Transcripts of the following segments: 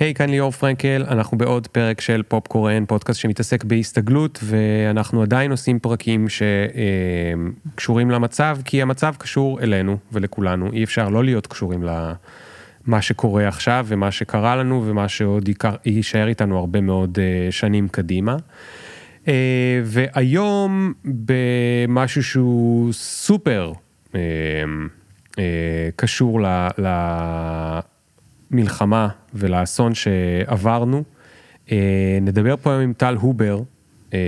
היי, hey, כאן ליאור פרנקל, אנחנו בעוד פרק של פופקורן, פודקאסט שמתעסק בהסתגלות, ואנחנו עדיין עושים פרקים שקשורים למצב, כי המצב קשור אלינו ולכולנו, אי אפשר לא להיות קשורים למה שקורה עכשיו ומה שקרה לנו ומה שעוד יישאר איתנו הרבה מאוד אה, שנים קדימה. אה, והיום במשהו שהוא סופר אה, קשור ל... למלחמה ולאסון שעברנו. אה, נדבר פה היום עם טל הובר, אה,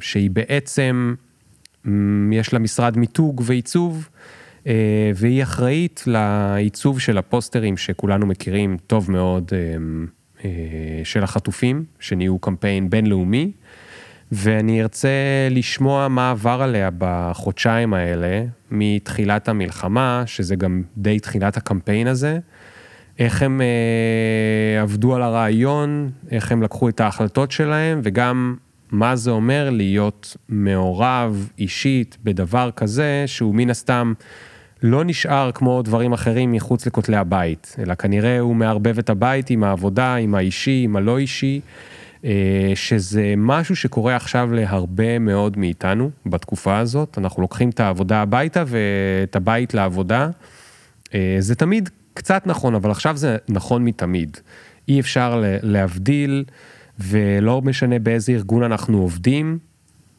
שהיא בעצם, יש לה משרד מיתוג ועיצוב, אה, והיא אחראית לעיצוב של הפוסטרים שכולנו מכירים טוב מאוד של החטופים, שנהיו קמפיין בינלאומי. ואני ארצה לשמוע מה עבר עליה בחודשיים האלה, מתחילת המלחמה, שזה גם די תחילת הקמפיין הזה, איך הם אה, עבדו על הרעיון, איך הם לקחו את ההחלטות שלהם, וגם מה זה אומר להיות מעורב אישית בדבר כזה, שהוא מן הסתם לא נשאר כמו דברים אחרים מחוץ לכותלי הבית, אלא כנראה הוא מערבב את הבית עם העבודה, עם האישי, עם הלא אישי, אה, שזה משהו שקורה עכשיו להרבה מאוד מאיתנו בתקופה הזאת. אנחנו לוקחים את העבודה הביתה ואת הבית לעבודה. אה, זה תמיד קצת נכון, אבל עכשיו זה נכון מתמיד. אי אפשר להבדיל, ולא משנה באיזה ארגון אנחנו עובדים,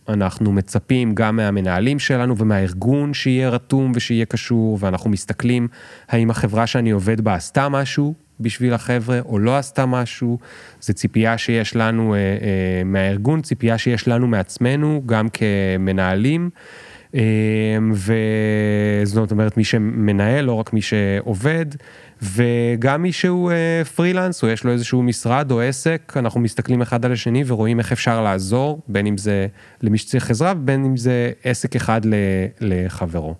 אנחנו מצפים גם מהמנהלים שלנו ומהארגון שיהיה רתום ושיהיה קשור, ואנחנו מסתכלים האם החברה שאני עובד בה עשתה משהו בשביל החבר'ה או לא עשתה משהו. זו ציפייה שיש לנו אה, אה, מהארגון, ציפייה שיש לנו מעצמנו, גם כמנהלים. אמ, וזאת אומרת מי שמנהל, לא רק מי שעובד, וגם מי שהוא אה, פרילנס, או יש לו איזשהו משרד או עסק, אנחנו מסתכלים אחד על השני ורואים איך אפשר לעזור, בין אם זה למי שצריך עזרה, ובין אם זה עסק אחד לחברו.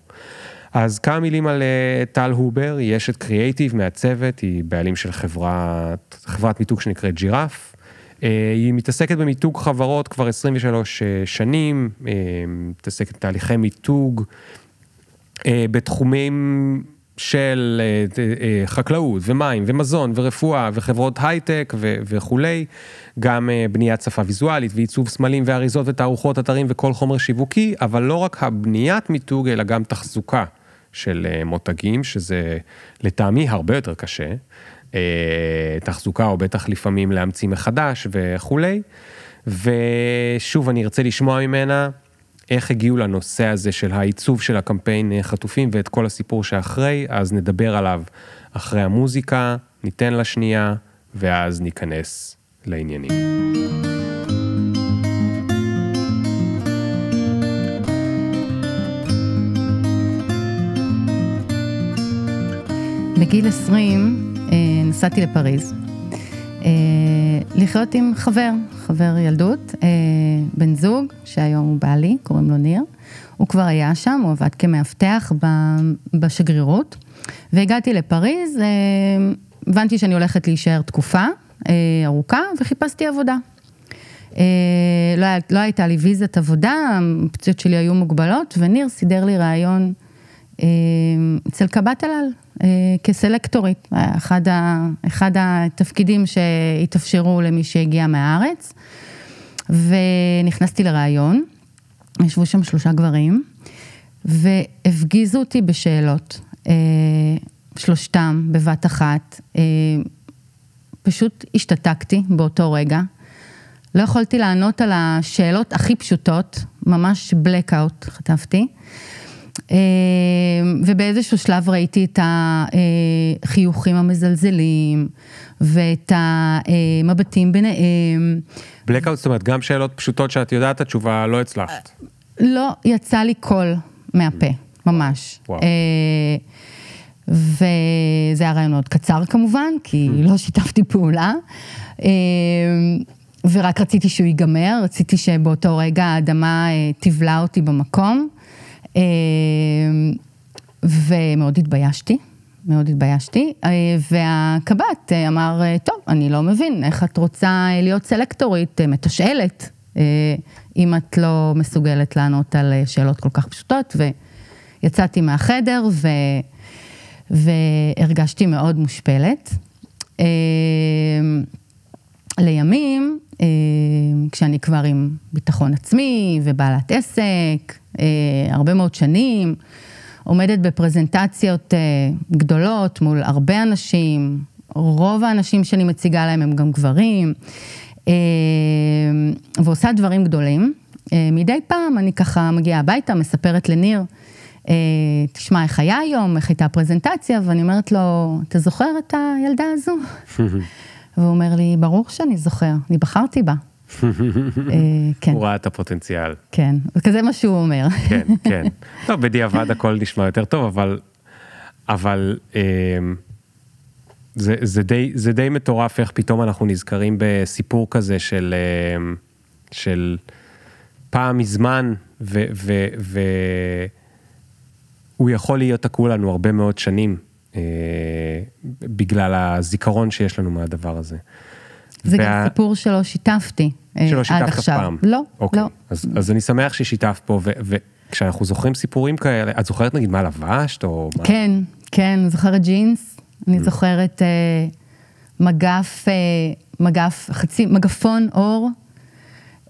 אז כמה מילים על אה, טל הובר, היא אשת קריאייטיב מהצוות, היא בעלים של חברת, חברת מיתוג שנקראת ג'ירף. אה, היא מתעסקת במיתוג חברות כבר 23 אה, שנים, אה, מתעסקת בתהליכי מיתוג בתחומים של חקלאות ומים ומזון ורפואה וחברות הייטק וכולי, גם בניית שפה ויזואלית ועיצוב סמלים ואריזות ותערוכות אתרים וכל חומר שיווקי, אבל לא רק הבניית מיתוג אלא גם תחזוקה של מותגים, שזה לטעמי הרבה יותר קשה. אה, תחזוקה, או בטח לפעמים להמציא מחדש וכולי. ושוב, אני ארצה לשמוע ממנה איך הגיעו לנושא הזה של העיצוב של הקמפיין אה, חטופים ואת כל הסיפור שאחרי, אז נדבר עליו אחרי המוזיקה, ניתן לה שנייה, ואז ניכנס לעניינים. בגיל 20 אה, נסעתי לפריז, אה, לחיות עם חבר, חבר ילדות, אה, בן זוג, שהיום הוא בעלי, קוראים לו ניר. הוא כבר היה שם, הוא עבד כמאבטח בשגרירות, והגעתי לפריז, הבנתי שאני הולכת להישאר תקופה ארוכה, וחיפשתי עבודה. לא, לא הייתה לי ויזת עבודה, הפציעות שלי היו מוגבלות, וניר סידר לי רעיון אצל קב"ט אל אה, כסלקטורית, אחד, ה, אחד התפקידים שהתאפשרו למי שהגיע מהארץ. ונכנסתי לראיון, ישבו שם שלושה גברים, והפגיזו אותי בשאלות, אה, שלושתם בבת אחת. אה, פשוט השתתקתי באותו רגע. לא יכולתי לענות על השאלות הכי פשוטות, ממש blackout חטפתי. אה, ובאיזשהו שלב ראיתי את החיוכים המזלזלים ואת המבטים ביניהם. בלקאוט, זאת אומרת, גם שאלות פשוטות שאת יודעת התשובה לא הצלחת. לא, יצא לי קול מהפה, ממש. וואו. אה, וזה היה רעיון מאוד קצר כמובן, כי mm. לא שיתפתי פעולה. אה, ורק רציתי שהוא ייגמר, רציתי שבאותו רגע האדמה תבלע אותי במקום. אמ, ומאוד התביישתי, מאוד התביישתי, אה, והקב"ט אה, אמר, אה, טוב, אני לא מבין, איך את רוצה להיות סלקטורית מתשאלת, אם את לא מסוגלת לענות על שאלות כל כך פשוטות, ויצאתי מהחדר ו... והרגשתי מאוד מושפלת. כשאני כבר עם ביטחון עצמי ובעלת עסק, אה, הרבה מאוד שנים, עומדת בפרזנטציות אה, גדולות מול הרבה אנשים, רוב האנשים שאני מציגה להם הם גם גברים, אה, ועושה דברים גדולים. אה, מדי פעם אני ככה מגיעה הביתה, מספרת לניר, אה, תשמע, איך היה היום, איך הייתה הפרזנטציה, ואני אומרת לו, אתה זוכר את הילדה הזו? והוא אומר לי, ברור שאני זוכר, אני בחרתי בה. אה, כן, הוא ראה את הפוטנציאל. כן, וכזה מה שהוא אומר. כן, כן. טוב, בדיעבד הכל נשמע יותר טוב, אבל, אבל אה, זה, זה, די, זה די מטורף איך פתאום אנחנו נזכרים בסיפור כזה של, אה, של פעם מזמן, ו, ו, ו, הוא יכול להיות תקוע לנו הרבה מאוד שנים, בגלל הזיכרון שיש לנו מהדבר הזה. זה גם וה- סיפור שלא שיתפתי אה, שלא שיתפת אף. פעם. לא, אוקיי. לא. אז, אז אני שמח ששיתפת פה, וכשאנחנו זוכרים סיפורים כאלה, את זוכרת נגיד מה לבשת, או מה? כן, כן, זוכרת ג'ינס, אני זוכרת אה, מגף, אה, מגף, חצי, מגפון אור.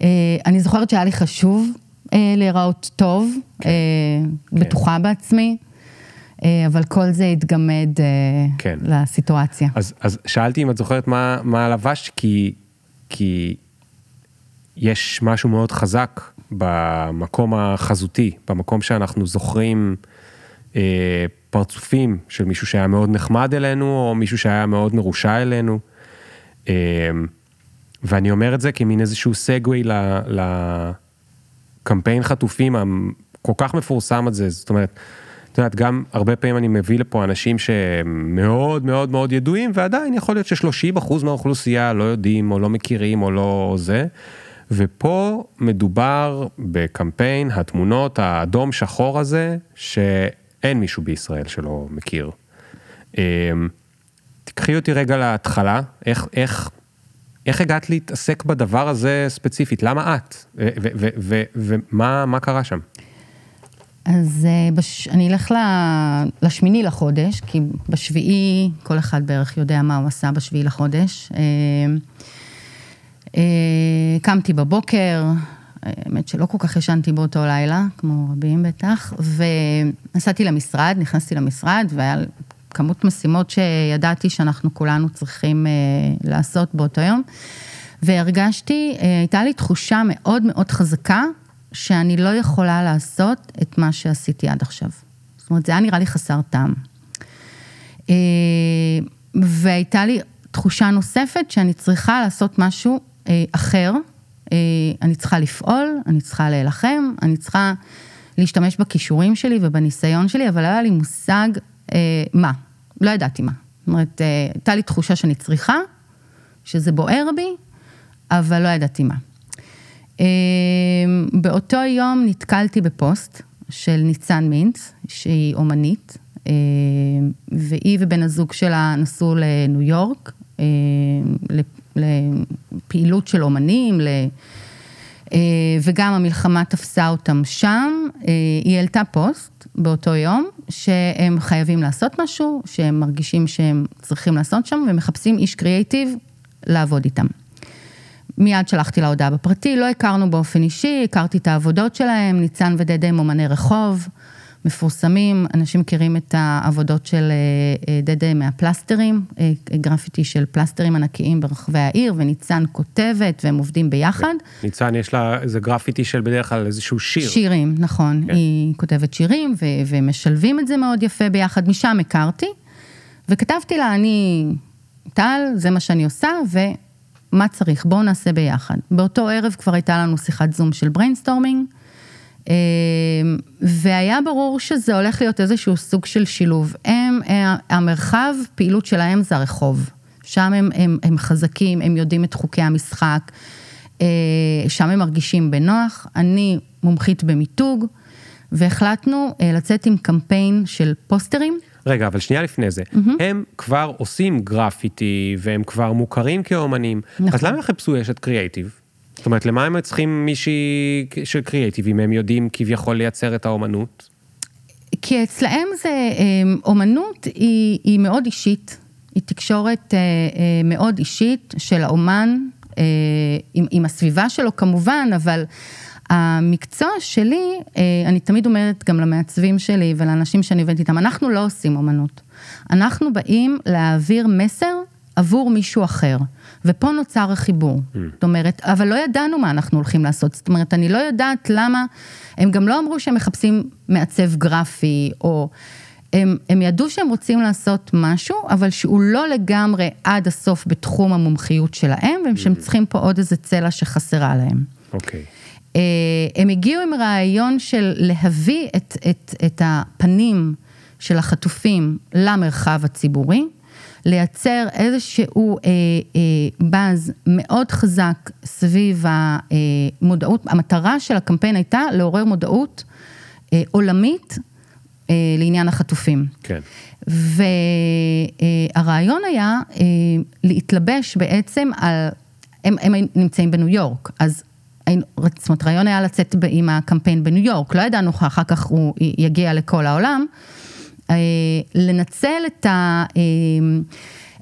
אה, אני זוכרת שהיה לי חשוב אה, להיראות טוב, אה, בטוחה בעצמי, אה, אבל כל זה התגמד אה, כן. לסיטואציה. אז, אז שאלתי אם את זוכרת מה, מה לבשת, כי, כי יש משהו מאוד חזק במקום החזותי, במקום שאנחנו זוכרים אה, פרצופים של מישהו שהיה מאוד נחמד אלינו, או מישהו שהיה מאוד מרושע אלינו. אה, ואני אומר את זה כמין איזשהו סגווי לקמפיין חטופים הכל כך מפורסם הזה, זאת אומרת, את יודעת, גם הרבה פעמים אני מביא לפה אנשים שהם מאוד מאוד ידועים, ועדיין יכול להיות ש-30% מהאוכלוסייה לא יודעים, או לא מכירים, או לא זה. ופה מדובר בקמפיין התמונות האדום שחור הזה, שאין מישהו בישראל שלא מכיר. אמ, תקחי אותי רגע להתחלה, איך, איך, איך הגעת להתעסק בדבר הזה ספציפית? למה את? ומה מה קרה שם? אז אה, בש... אני אלך ל... לשמיני לחודש, כי בשביעי, כל אחד בערך יודע מה הוא עשה בשביעי לחודש. אה, אה, קמתי בבוקר, האמת שלא כל כך ישנתי באותו לילה, כמו רבים בטח, ונסעתי למשרד, נכנסתי למשרד, והיה כמות משימות שידעתי שאנחנו כולנו צריכים לעשות באותו יום. והרגשתי, הייתה לי תחושה מאוד מאוד חזקה, שאני לא יכולה לעשות את מה שעשיתי עד עכשיו. זאת אומרת, זה היה נראה לי חסר טעם. אה, והייתה לי תחושה נוספת שאני צריכה לעשות משהו אה, אחר. אה, אני צריכה לפעול, אני צריכה להילחם, אני צריכה להשתמש בכישורים שלי ובניסיון שלי, אבל לא היה לי מושג מה. לא ידעתי מה. זאת אומרת, הייתה לי תחושה שאני צריכה, שזה בוער בי, אבל לא ידעתי מה. אה, באותו יום נתקלתי בפוסט של ניצן מינץ, שהיא אומנית, אה, והיא ובן הזוג שלה נסעו לניו יורק, אה, לפעילות של אומנים. אה, וגם המלחמה תפסה אותם שם. אה, היא העלתה פוסט באותו יום, שהם חייבים לעשות משהו, שהם מרגישים שהם צריכים לעשות שם, ומחפשים איש קריאייטיב לעבוד איתם. מיד שלחתי לה הודעה בפרטי, לא הכרנו באופן אישי, הכרתי את העבודות שלהם, ניצן ודדה הם אומני רחוב, מפורסמים, אנשים מכירים את העבודות של אה, אה, דדה מהפלסטרים, אה, גרפיטי של פלסטרים ענקיים ברחבי העיר, וניצן כותבת, והם עובדים ביחד. ניצן, יש לה איזה גרפיטי של בדרך כלל איזשהו שיר. שירים, נכון. כן. היא כותבת שירים, ו- ומשלבים את זה מאוד יפה ביחד. משם הכרתי, וכתבתי לה, אני טל, זה מה שאני עושה, ומה צריך, בואו נעשה ביחד. באותו ערב כבר הייתה לנו שיחת זום של brainstorming, אה, והיה ברור שזה הולך להיות איזשהו סוג של שילוב. הם, אה, המרחב פעילות שלהם זה הרחוב. שם הם, הם, הם חזקים, הם יודעים את חוקי המשחק, אה, שם הם מרגישים בנוח. אני מומחית במיתוג, והחלטנו לצאת עם קמפיין של פוסטרים. רגע, אבל שנייה לפני זה, הם כבר עושים גרפיטי והם כבר מוכרים כאומנים, נכון. אז למה הם חיפשו אשת קריאייטיב? זאת אומרת, למה הם צריכים מישהי של קריאייטיב אם הם יודעים כביכול לייצר את האומנות? כי אצלהם זה, אה, אומנות היא, היא מאוד אישית, היא תקשורת אה, אה, מאוד אישית של האומן אה, עם, עם הסביבה שלו כמובן, אבל המקצוע שלי, אה, אני תמיד אומרת גם למעצבים שלי ולאנשים שאני עובדת איתם, אנחנו לא עושים אומנות. אנחנו באים להעביר מסר עבור מישהו אחר, ופה נוצר החיבור. Mm. זאת אומרת, אבל לא ידענו מה אנחנו הולכים לעשות, זאת אומרת, אני לא יודעת למה, הם גם לא אמרו שהם מחפשים מעצב גרפי, או... הם, הם ידעו שהם רוצים לעשות משהו, אבל שהוא לא לגמרי עד הסוף בתחום המומחיות שלהם, ושהם mm. צריכים פה עוד איזה צלע שחסרה להם. אוקיי. Okay. אה, הם הגיעו עם רעיון של להביא את, את, את הפנים של החטופים למרחב הציבורי, לייצר איזשהו אה, אה, באז מאוד חזק סביב המודעות, המטרה של הקמפיין הייתה לעורר מודעות אה, עולמית אה, לעניין החטופים. כן. והרעיון היה אה, להתלבש בעצם על, הם, הם נמצאים בניו יורק, אז זאת אומרת, רעיון היה לצאת עם הקמפיין בניו יורק, לא ידענו אחר כך הוא יגיע לכל העולם. אה, לנצל את, ה, אה,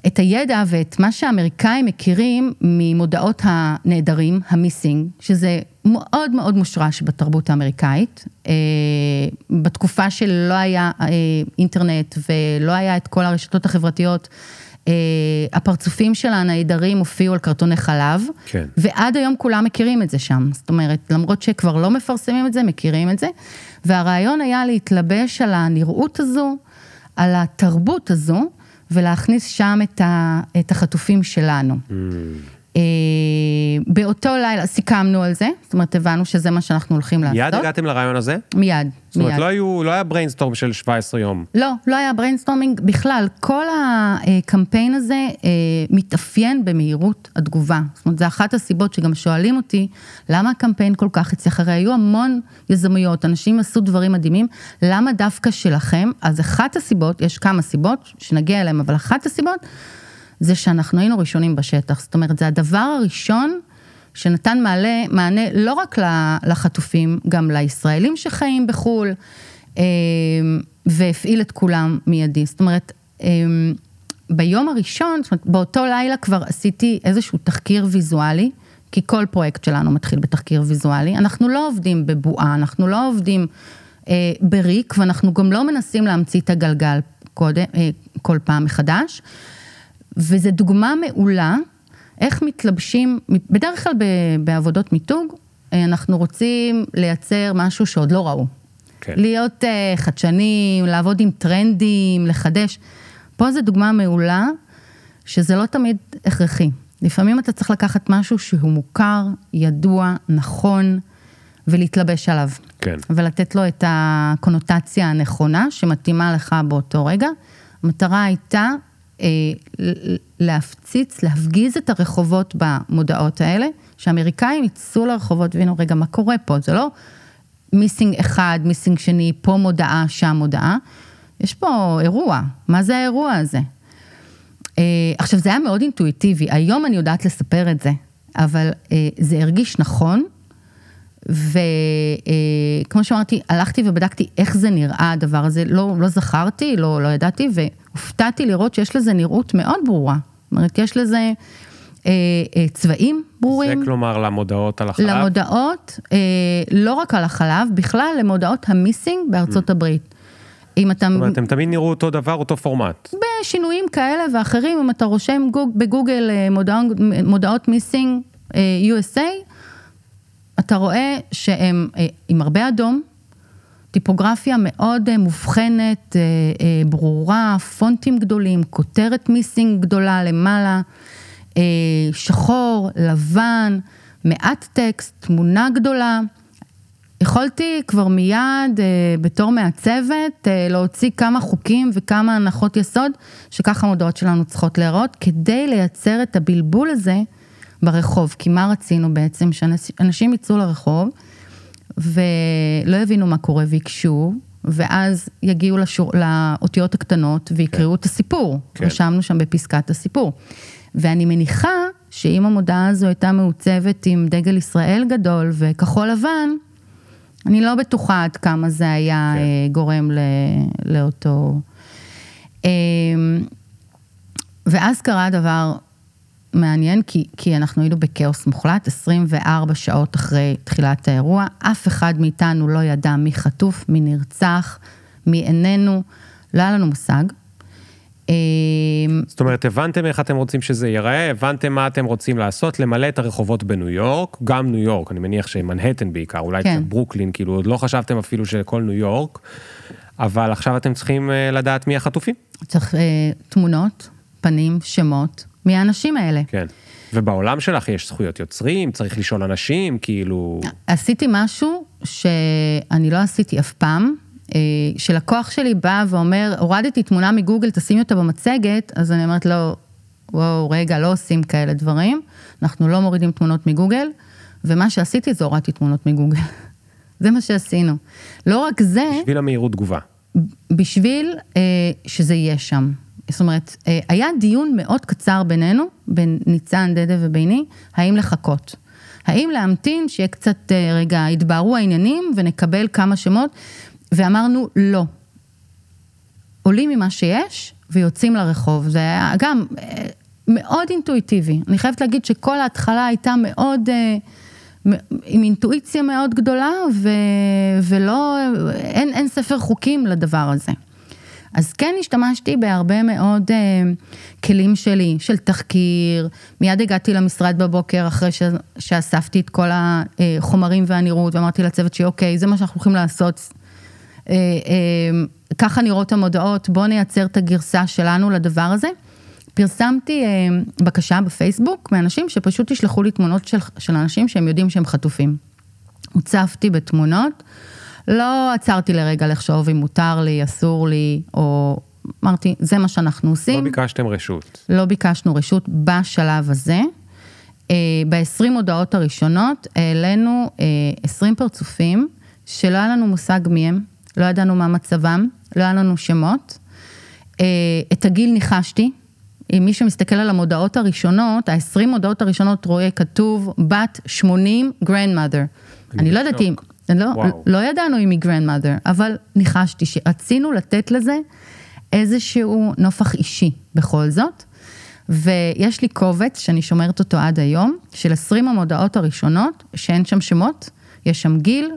את הידע ואת מה שהאמריקאים מכירים ממודעות הנעדרים, המיסינג, שזה מאוד מאוד מושרש בתרבות האמריקאית. אה, בתקופה שלא היה אינטרנט ולא היה את כל הרשתות החברתיות. Uh, הפרצופים של הנעדרים הופיעו על קרטוני חלב, כן. ועד היום כולם מכירים את זה שם. זאת אומרת, למרות שכבר לא מפרסמים את זה, מכירים את זה. והרעיון היה להתלבש על הנראות הזו, על התרבות הזו, ולהכניס שם את, ה, את החטופים שלנו. Mm. אה, באותו לילה סיכמנו על זה, זאת אומרת, הבנו שזה מה שאנחנו הולכים לעשות. מיד הגעתם לרעיון הזה? מיד, זאת אומרת, לא, היו, לא היה brainstorm של 17 יום. לא, לא היה brainstorming בכלל. כל הקמפיין הזה אה, מתאפיין במהירות התגובה. זאת אומרת, זו אחת הסיבות שגם שואלים אותי, למה הקמפיין כל כך הצליח? הרי היו המון יזמויות, אנשים עשו דברים מדהימים, למה דווקא שלכם? אז אחת הסיבות, יש כמה סיבות שנגיע אליהן, אבל אחת הסיבות, זה שאנחנו היינו ראשונים בשטח. זאת אומרת, זה הדבר הראשון שנתן מעלה, מענה לא רק לחטופים, גם לישראלים שחיים בחו"ל, אה, והפעיל את כולם מיידי. זאת אומרת, אה, ביום הראשון, זאת אומרת, באותו לילה כבר עשיתי איזשהו תחקיר ויזואלי, כי כל פרויקט שלנו מתחיל בתחקיר ויזואלי. אנחנו לא עובדים בבועה, אנחנו לא עובדים אה, בריק, ואנחנו גם לא מנסים להמציא את הגלגל קודם, אה, כל פעם מחדש. וזו דוגמה מעולה איך מתלבשים, בדרך כלל בעבודות מיתוג, אה, אנחנו רוצים לייצר משהו שעוד לא ראו. כן. להיות uh, חדשנים, לעבוד עם טרנדים, לחדש. פה זו דוגמה מעולה, שזה לא תמיד הכרחי. לפעמים אתה צריך לקחת משהו שהוא מוכר, ידוע, נכון, ולהתלבש עליו. כן. ולתת לו את הקונוטציה הנכונה שמתאימה לך באותו רגע. המטרה הייתה אה, להפציץ, להפגיז את הרחובות במודעות האלה, שאמריקאים יצאו לרחובות והנה רגע, מה קורה פה? זה לא מיסינג אחד, מיסינג שני, פה מודעה, שם מודעה. יש פה אירוע, מה זה האירוע הזה? אה, עכשיו, זה היה מאוד אינטואיטיבי, היום אני יודעת לספר את זה, אבל אה, זה הרגיש נכון, וכמו שאמרתי, הלכתי ובדקתי איך זה נראה הדבר הזה, לא, לא זכרתי, לא, לא ידעתי, והופתעתי לראות שיש לזה נראות מאוד ברורה. זאת אומרת, יש לזה אה, אה, צבעים ברורים. זה כלומר למודעות על החלב? למודעות, אה, לא רק על החלב, בכלל למודעות המיסינג בארצות mm. הברית. אם אתה... זאת אומרת, הם תמיד נראו אותו דבר, אותו פורמט. בשינויים כאלה ואחרים, אם אתה רושם גוג, בגוגל אה, מודעות, מודעות מיסינג אה, USA, אתה רואה שהם אה, עם הרבה אדום, טיפוגרפיה מאוד אה, מובחנת, אה, ברורה, פונטים גדולים, כותרת מיסינג גדולה למעלה, שחור, לבן, מעט טקסט, תמונה גדולה. יכולתי כבר מיד, בתור מעצבת, להוציא כמה חוקים וכמה הנחות יסוד, שככה המודעות שלנו צריכות להיראות, כדי לייצר את הבלבול הזה. ברחוב, כי מה רצינו בעצם? שאנשים יצאו לרחוב ולא יבינו מה קורה ויקשו, ואז יגיעו לשור, לאותיות הקטנות ויקראו כן. את הסיפור. כן. רשמנו שם בפסקת הסיפור. ואני מניחה שאם המודעה הזו הייתה מעוצבת עם דגל ישראל גדול וכחול לבן, אני לא בטוחה עד כמה זה היה כן. אה, גורם ל, לאותו... אמ, ואז קרה דבר מעניין, כי, כי אנחנו היינו בכאוס מוחלט, 24 שעות אחרי תחילת האירוע, אף אחד מאיתנו לא ידע מי חטוף, מי נרצח, מי איננו, לא היה לנו מושג. אה, זאת אומרת, הבנתם איך אתם רוצים שזה ייראה, הבנתם מה אתם רוצים לעשות, למלא את הרחובות בניו יורק, גם ניו יורק, אני מניח שמנהטן בעיקר, אולי כן. קצת ברוקלין, כאילו עוד לא חשבתם אפילו שכל ניו יורק, אבל עכשיו אתם צריכים אה, לדעת מי החטופים. צריך אה, תמונות, פנים, שמות, מי האנשים האלה. כן. ובעולם שלך יש זכויות יוצרים, צריך לשאול אנשים, כאילו... עשיתי משהו שאני לא עשיתי אף פעם, אה, שלקוח שלי בא ואומר, הורדתי תמונה מגוגל, תשימי אותה במצגת, אז אני אומרת לו, וואו, רגע, לא עושים כאלה דברים, אנחנו לא מורידים תמונות מגוגל, ומה שעשיתי זה הורדתי תמונות מגוגל. זה מה שעשינו. לא רק זה, בשביל המהירות תגובה. בשביל אה, שזה יהיה שם. זאת אומרת, אה, היה דיון מאוד קצר בינינו, בין ניצן, דדה וביני, האם לחכות. האם להמתין, שיהיה קצת, אה, רגע, יתבהרו העניינים ונקבל כמה שמות, ואמרנו לא. עולים ממה שיש ויוצאים לרחוב. זה היה גם אה, מאוד אינטואיטיבי. אני חייבת להגיד שכל ההתחלה הייתה מאוד, עם אינטואיציה מאוד גדולה, ו, ולא, אין, אין ספר חוקים לדבר הזה. אז כן השתמשתי בהרבה מאוד אה, כלים שלי, של תחקיר, מיד הגעתי למשרד בבוקר אחרי ש, שאספתי את כל החומרים והנראות, ואמרתי לצוות שלי, אוקיי, זה מה שאנחנו הולכים לעשות. אה, אה, ככה נראות המודעות, בואו נייצר את הגרסה שלנו לדבר הזה. פרסמתי אה, בקשה בפייסבוק מאנשים שפשוט ישלחו לי תמונות של, של אנשים שהם יודעים שהם חטופים. הוצפתי בתמונות, לא עצרתי לרגע לחשוב אם מותר לי, אסור לי, או אמרתי, זה מה שאנחנו עושים. לא ביקשתם רשות. לא ביקשנו רשות בשלב הזה. ב-20 הודעות הראשונות העלינו 20 פרצופים שלא היה לנו מושג מי הם, לא ידענו מה מצבם, לא היה לנו שמות. אה, את הגיל ניחשתי. אם מי שמסתכל על המודעות הראשונות, ה-20 הודעות הראשונות רואה כתוב בת 80 grandmother. אני לא ידעתי, אם- לא. לא ידענו אם היא grandmother, אבל ניחשתי שרצינו לתת לזה איזשהו נופח אישי בכל זאת. ויש לי קובץ שאני שומרת אותו עד היום, של 20 המודעות הראשונות, שאין שם שמות, יש שם גיל,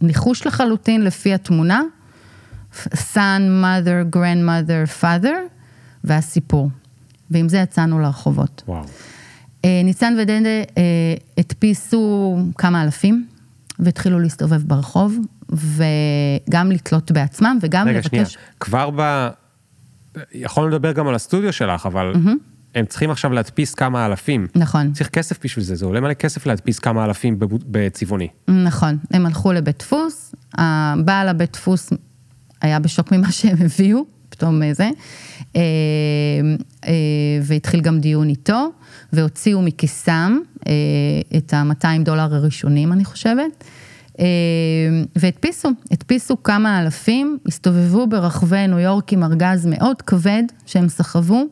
ניחוש לחלוטין לפי התמונה, son, mother, grandmother, father, והסיפור. ועם זה יצאנו לרחובות. וואו. אה, ניצן ודנדה אה, הדפיסו כמה אלפים, והתחילו להסתובב ברחוב, וגם לתלות בעצמם, וגם רגע, לבקש... שנייה. כבר ב... יכולנו לדבר גם על הסטודיו שלך, אבל הם צריכים עכשיו להדפיס כמה אלפים. נכון. צריך כסף בשביל זה, זה עולה מלא כסף להדפיס כמה אלפים בצבעוני. נכון, הם הלכו לבית דפוס, הבעל הבית דפוס היה בשוק ממה שהם הביאו, פתאום אה, זה, אה, אה, והתחיל גם דיון איתו, והוציאו מכיסם את ה-200 דולר הראשונים, אני חושבת, אה, והדפיסו, הדפיסו כמה אלפים, הסתובבו ברחבי ניו יורק עם ארגז מאוד כבד שהם סחבו,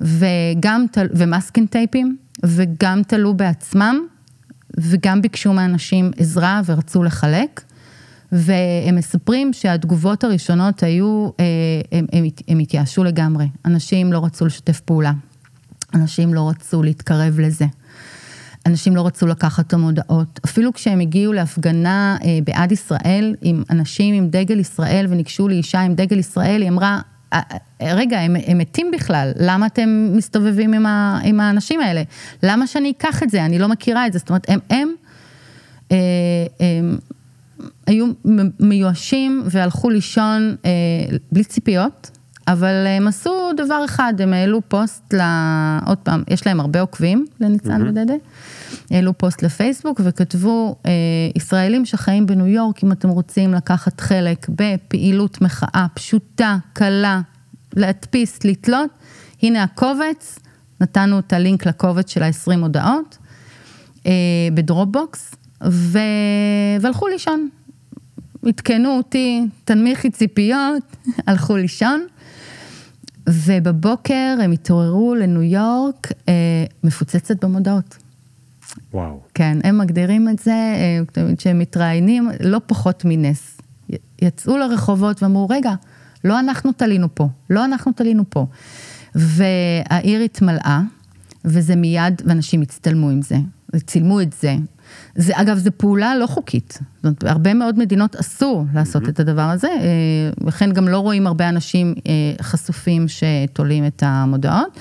וגם, ומאסקין טייפים, וגם תלו בעצמם, וגם ביקשו מאנשים עזרה ורצו לחלק. והם מספרים שהתגובות הראשונות היו, אה, הם, הם, הם התייאשו לגמרי. אנשים לא רצו לשתף פעולה. אנשים לא רצו להתקרב לזה. אנשים לא רצו לקחת את המודעות. אפילו כשהם הגיעו להפגנה אה, בעד ישראל, עם אנשים עם דגל ישראל, וניגשו לאישה עם דגל ישראל, היא אמרה, "אה, אה, רגע, הם, הם מתים בכלל, למה אתם מסתובבים עם, ה, עם האנשים האלה? למה שאני אקח את זה? אני לא מכירה את זה. זאת אומרת, הם, הם, אה, הם היו מיואשים והלכו לישון אה, בלי ציפיות, אבל הם עשו דבר אחד, הם העלו פוסט ל... עוד פעם, יש להם הרבה עוקבים לניצן mm-hmm. ודדה, העלו פוסט לפייסבוק וכתבו, אה, ישראלים שחיים בניו יורק, אם אתם רוצים לקחת חלק בפעילות מחאה פשוטה, קלה, להדפיס, לתלות, הנה הקובץ, נתנו את הלינק לקובץ של ה-20 הודעות. אה, בדרופבוקס, ו... והלכו לישון. עדכנו אותי, תנמיכי ציפיות, הלכו לישון, ובבוקר הם התעוררו לניו יורק אה, מפוצצת במודעות. וואו. כן, הם מגדירים את זה, אה, כשהם מתראיינים, לא פחות מנס. יצאו לרחובות ואמרו, רגע, לא אנחנו תלינו פה, לא אנחנו תלינו פה. והעיר התמלאה, וזה מיד, ואנשים הצטלמו עם זה, וצילמו את זה. זה, אגב, זו פעולה לא חוקית. זאת אומרת, הרבה מאוד מדינות אסור לעשות mm-hmm. את הדבר הזה, אה, לכן גם לא רואים הרבה אנשים אה, חשופים שתולים את המודעות.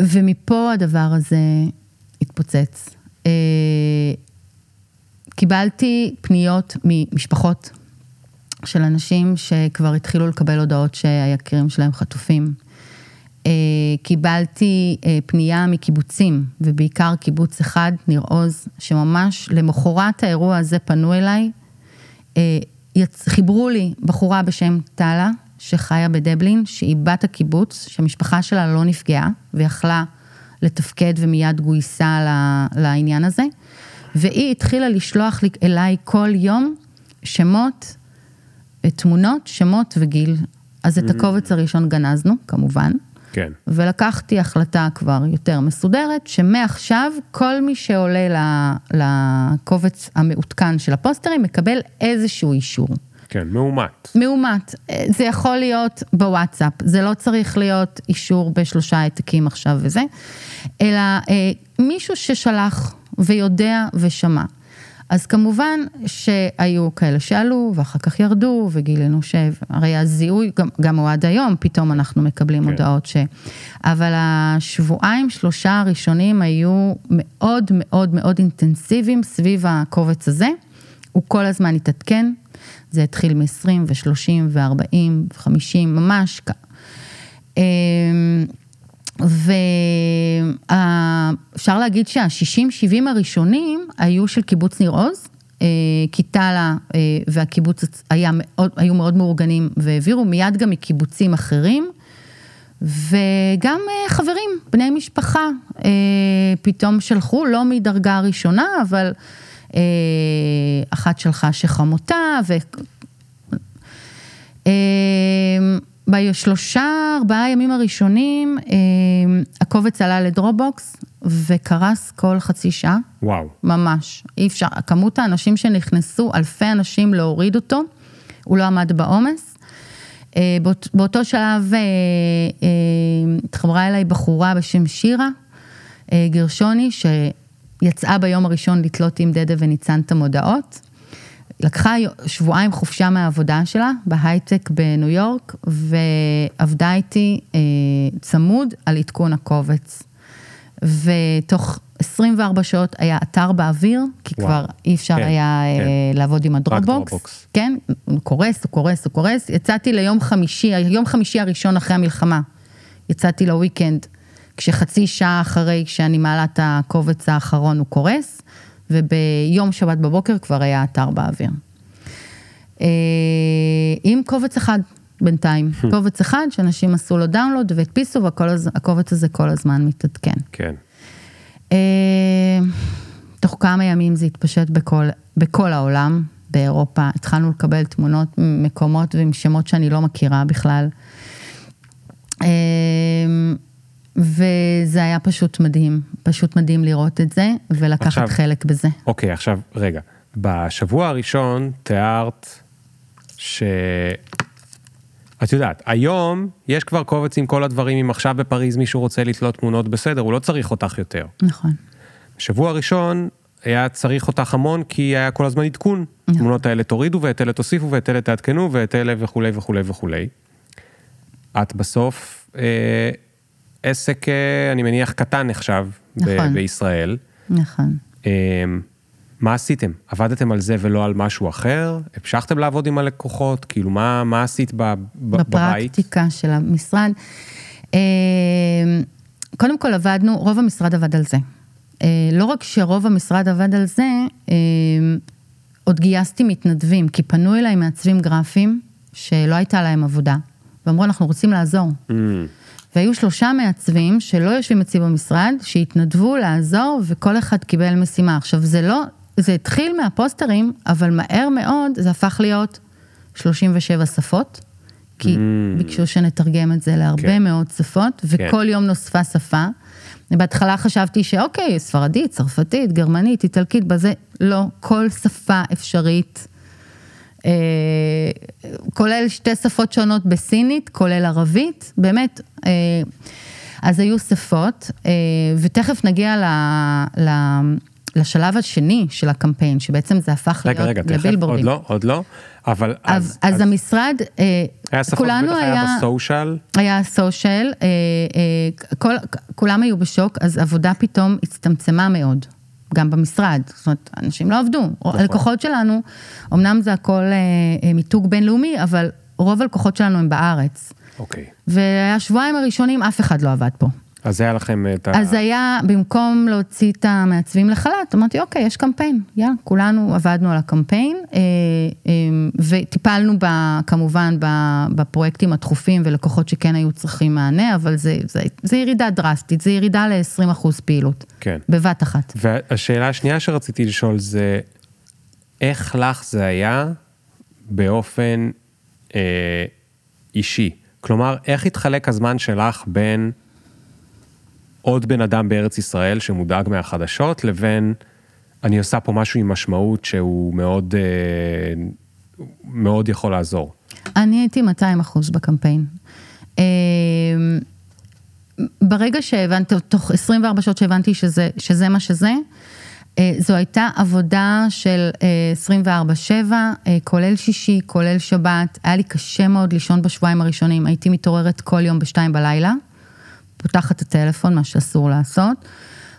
אה, ומפה הדבר הזה התפוצץ. קיבלתי פניות ממשפחות של אנשים שכבר התחילו לקבל הודעות שהיקירים שלהם חטופים. אה, קיבלתי אה, פנייה מקיבוצים, ובעיקר קיבוץ אחד, ניר עוז, שממש למחרת האירוע הזה פנו אליי, אה, חיברו לי בחורה בשם טלה, שחיה בדבלין, שהיא בת הקיבוץ, שהמשפחה שלה לא נפגעה, ויכלה לתפקד ומיד גויסה לעניין הזה. והיא התחילה לשלוח לי אליי כל יום שמות, תמונות, שמות וגיל. אז את mm. הקובץ הראשון גנזנו, כמובן. כן. ולקחתי החלטה כבר יותר מסודרת, שמעכשיו כל מי שעולה לקובץ המעודכן של הפוסטרים מקבל איזשהו אישור. כן, מאומת. מאומת. זה יכול להיות בוואטסאפ, זה לא צריך להיות אישור בשלושה העתקים עכשיו וזה, אלא אה, מישהו ששלח ויודע ושמע. אז כמובן שהיו כאלה שעלו ואחר כך ירדו וגילינו שהרי הזיהוי, גם, גם הוא עד היום, פתאום אנחנו מקבלים כן. הודעות ש... אבל השבועיים, שלושה הראשונים היו מאוד מאוד מאוד אינטנסיביים סביב הקובץ הזה. הוא כל הזמן התעדכן, זה התחיל מ-20 ו-30 ו-40 ו-50, ממש ככה. אמ, ואפשר להגיד שה-60-70 הראשונים היו של קיבוץ ניר עוז, אה, כי טלה אה, והקיבוץ היה מאוד, היו מאוד מאורגנים והעבירו מיד גם מקיבוצים אחרים. וגם אה, חברים, בני משפחה, פתאום שלחו, לא מדרגה ראשונה, אבל אחת שלחה שחמותה, ו... בשלושה, ארבעה ימים הראשונים, אה, הקובץ עלה לדרופבוקס וקרס כל חצי שעה. וואו. ממש. אי אפשר, כמות האנשים שנכנסו, אלפי אנשים להוריד אותו, הוא לא עמד בעומס. אה, באות, באותו שלב אה, התחברה אליי בחורה בשם שירה גרשוני, שיצאה ביום הראשון לתלות עם דדה וניצן את המודעות. לקחה שבועיים חופשה מהעבודה שלה בהייטק בניו יורק, ועבדה איתי אה, צמוד על עדכון הקובץ. ותוך 24 שעות היה אתר באוויר, כי וואו. כבר אי אפשר כן, היה אה, כן. לעבוד עם הדרופבוקס. כן, הוא קורס, הוא קורס, הוא קורס. יצאתי ליום חמישי, היום חמישי הראשון אחרי המלחמה. יצאתי לוויקנד, כשחצי שעה אחרי שאני מעלה את הקובץ האחרון הוא קורס. וביום שבת בבוקר כבר היה אתר באוויר. אה, עם קובץ אחד בינתיים, קובץ אחד שאנשים עשו לו דאונלוד והדפיסו והקובץ הזה כל הזמן מתעדכן. כן. אה, תוך כמה ימים זה התפשט בכל, בכל העולם, באירופה, התחלנו לקבל תמונות ממקומות ועם שמות שאני לא מכירה בכלל. וזה היה פשוט מדהים, פשוט מדהים לראות את זה ולקחת עכשיו, חלק בזה. אוקיי, עכשיו, רגע. בשבוע הראשון תיארת ש... את יודעת, היום יש כבר קובץ עם כל הדברים, אם עכשיו בפריז מישהו רוצה לתלות תמונות בסדר, הוא לא צריך אותך יותר. נכון. בשבוע הראשון היה צריך אותך המון, כי היה כל הזמן עדכון. נכון. תמונות האלה תורידו, ואת אלה תוסיפו, ואת אלה תעדכנו, ואת אלה וכולי וכולי וכולי. את בסוף אה, עסק, אה, אני מניח, קטן נחשב נכון. בישראל. נכון. אמ, מה עשיתם? עבדתם על זה ולא על משהו אחר? המשכתם לעבוד עם הלקוחות? כאילו, מה, מה עשית ב, ב, בפרקטיקה בבית? בפרקטיקה של המשרד. אמ, קודם כל עבדנו, רוב המשרד עבד על זה. אה, לא רק שרוב המשרד עבד על זה, אמ, עוד גייסתי מתנדבים, כי פנו אליי מעצבים גרפיים שלא הייתה להם עבודה, ואמרו, אנחנו רוצים לעזור. Mm. והיו שלושה מעצבים שלא יושבים אצלי במשרד, שהתנדבו לעזור וכל אחד קיבל משימה. עכשיו זה לא, זה התחיל מהפוסטרים, אבל מהר מאוד זה הפך להיות 37 שפות, כי mm. ביקשו שנתרגם את זה להרבה כן. מאוד שפות, וכל כן. יום נוספה שפה. בהתחלה חשבתי שאוקיי, ספרדית, צרפתית, גרמנית, איטלקית, בזה, לא, כל שפה אפשרית. אה, כולל שתי שפות שונות בסינית, כולל ערבית, באמת. אה, אז היו שפות, אה, ותכף נגיע ל, ל, לשלב השני של הקמפיין, שבעצם זה הפך רגע, להיות רגע, תכף, עוד לבילבורדים. לא, עוד לא, אבל אז, אז, אז המשרד, אה, היה שפות, כולנו היה היה, בסושיאל, היה סושיאל, אה, אה, כל, כולם היו בשוק, אז עבודה פתאום הצטמצמה מאוד, גם במשרד, זאת אומרת, אנשים לא עבדו. נכון. הלקוחות שלנו, אמנם זה הכל אה, אה, מיתוג בינלאומי, אבל רוב הלקוחות שלנו הם בארץ. אוקיי. והשבועיים הראשונים אף אחד לא עבד פה. אז היה לכם את ה... אז היה, במקום להוציא את המעצבים לחל"ת, אמרתי, אוקיי, יש קמפיין, יאללה, כולנו עבדנו על הקמפיין, אה, אה, וטיפלנו ב, כמובן בפרויקטים הדחופים ולקוחות שכן היו צריכים מענה, אבל זה, זה, זה ירידה דרסטית, זה ירידה ל-20% פעילות. כן. בבת אחת. והשאלה השנייה שרציתי לשאול זה, איך לך זה היה באופן אה, אישי? כלומר, איך התחלק הזמן שלך בין עוד בן אדם בארץ ישראל שמודאג מהחדשות, לבין אני עושה פה משהו עם משמעות שהוא מאוד, אה, מאוד יכול לעזור. אני הייתי 200 אחוז בקמפיין. אה, ברגע שהבנתי, תוך 24 שעות שהבנתי שזה, שזה מה שזה, אה, זו הייתה עבודה של 24-7, כולל שישי, כולל שבת. היה לי קשה מאוד לישון בשבועיים הראשונים, הייתי מתעוררת כל יום בשתיים בלילה, פותחת את הטלפון, מה שאסור לעשות.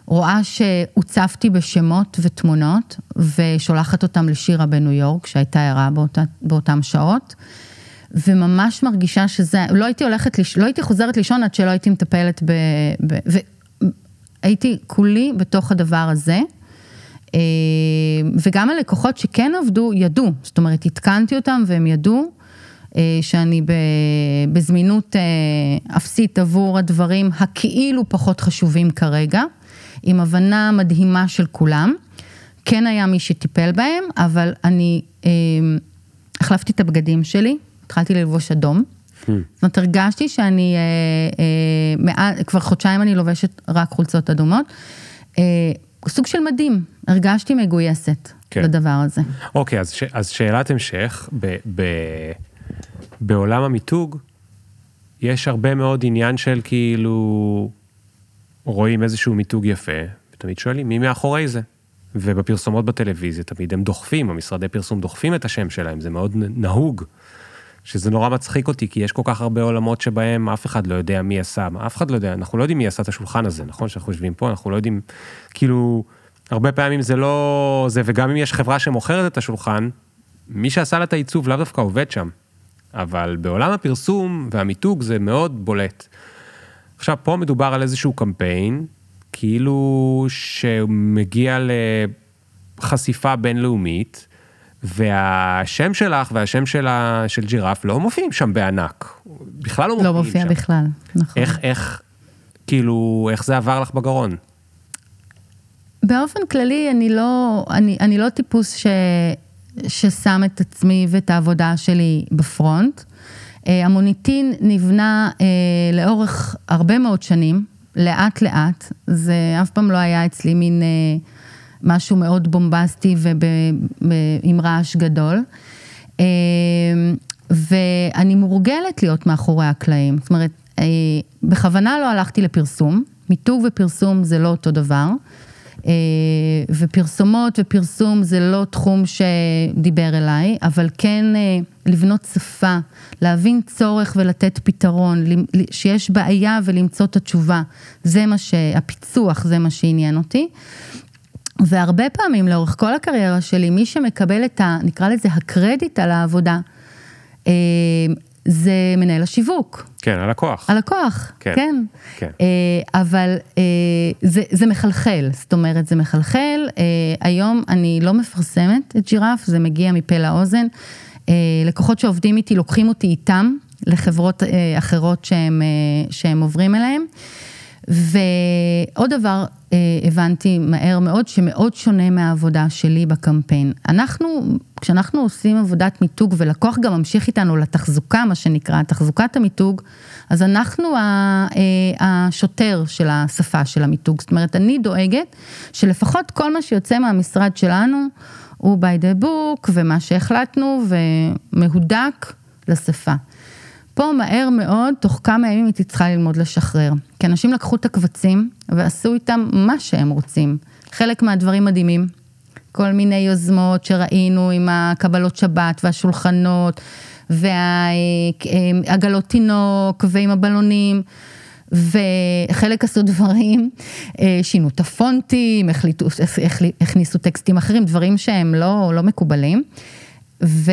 רואה שהוצפתי בשמות ותמונות, ושולחת אותם לשירה בניו יורק, שהייתה ערה באותה, באותן שעות. וממש מרגישה שזה, לא הייתי הולכת, לש... לא הייתי חוזרת לישון עד שלא הייתי מטפלת ב... ב... והייתי כולי בתוך הדבר הזה. אה, וגם הלקוחות שכן עבדו, ידעו, זאת אומרת, עדכנתי אותם והם ידעו שאני בזמינות אה, אפסית עבור הדברים הכאילו פחות חשובים כרגע, עם הבנה מדהימה של כולם. כן היה מי שטיפל בהם, אבל אני החלפתי את הבגדים שלי, התחלתי ללבוש אדום. זאת אומרת, הרגשתי שאני, אה, אה, מעל, כבר חודשיים אני לובשת רק חולצות אדומות. אה, סוג של מדהים, הרגשתי מגויסת כן. לדבר הזה. אוקיי, אז, ש, אז שאלת המשך, ב, ב, בעולם המיתוג, יש הרבה מאוד עניין של כאילו, רואים איזשהו מיתוג יפה, ותמיד שואלים, מי מאחורי זה? ובפרסומות בטלוויזיה תמיד הם דוחפים, המשרדי פרסום דוחפים את השם שלהם, זה מאוד נהוג. שזה נורא מצחיק אותי, כי יש כל כך הרבה עולמות שבהם אף אחד לא יודע מי עשה, אף אחד לא יודע, אנחנו לא יודעים מי עשה את השולחן הזה, נכון? שאנחנו יושבים פה, אנחנו לא יודעים, כאילו, הרבה פעמים זה לא זה, וגם אם יש חברה שמוכרת את השולחן, מי שעשה לה את העיצוב לאו דווקא עובד שם. אבל בעולם הפרסום והמיתוג זה מאוד בולט. עכשיו, פה מדובר על איזשהו קמפיין, כאילו שמגיע לחשיפה בינלאומית, והשם שלך והשם של, ה, של ג'ירף לא מופיעים שם בענק. בכלל לא מופיעים שם. לא מופיע. בכלל, נכון. איך, איך, כאילו, איך זה עבר לך בגרון? באופן כללי, אני לא, אני, אני לא טיפוס ש, ששם את עצמי ואת העבודה שלי בפרונט. אה, המוניטין נבנה אה, לאורך הרבה מאוד שנים, לאט לאט, זה אף פעם לא היה אצלי מין... אה, משהו מאוד בומבסטי ועם רעש גדול. ואני מורגלת להיות מאחורי הקלעים, זאת אומרת, בכוונה לא הלכתי לפרסום, מיתוג ופרסום זה לא אותו דבר, ופרסומות ופרסום זה לא תחום שדיבר אליי, אבל כן אה, לבנות שפה, להבין צורך ולתת פתרון, שיש בעיה ולמצוא את התשובה, זה מה שהפיצוח, זה מה שעניין אותי. והרבה פעמים לאורך כל הקריירה שלי, מי שמקבל את ה... נקרא לזה הקרדיט על העבודה, אה, זה מנהל השיווק. כן, הלקוח. הלקוח, כן. כן. כן. אה, אבל אה, זה, זה מחלחל, זאת אומרת, זה מחלחל. היום אני לא מפרסמת את ג'ירף, זה מגיע מפה לאוזן. לקוחות שעובדים איתי, לוקחים אותי איתם לחברות אחרות שהם, שהם עוברים אליהם. ועוד דבר אה, הבנתי מהר מאוד, שמאוד שונה מהעבודה שלי בקמפיין. אנחנו, כשאנחנו עושים עבודת מיתוג ולקוח גם ממשיך איתנו לתחזוקה, מה שנקרא, תחזוקת המיתוג, אז אנחנו אה, השוטר של השפה של המיתוג. זאת אומרת, אני דואגת שלפחות כל מה שיוצא מהמשרד שלנו הוא by the book, ומה שהחלטנו, ומהודק לשפה. פה מהר מאוד, תוך כמה ימים הייתי צריכה ללמוד לשחרר. כי אנשים לקחו את הקבצים ועשו איתם מה שהם רוצים. חלק מהדברים מדהימים. כל מיני יוזמות שראינו עם הקבלות שבת והשולחנות והעגלות תינוק ועם הבלונים. וחלק עשו דברים, אה, שינו את הפונטים, החליטו, הכניסו טקסטים אחרים, דברים שהם לא, לא מקובלים. ו,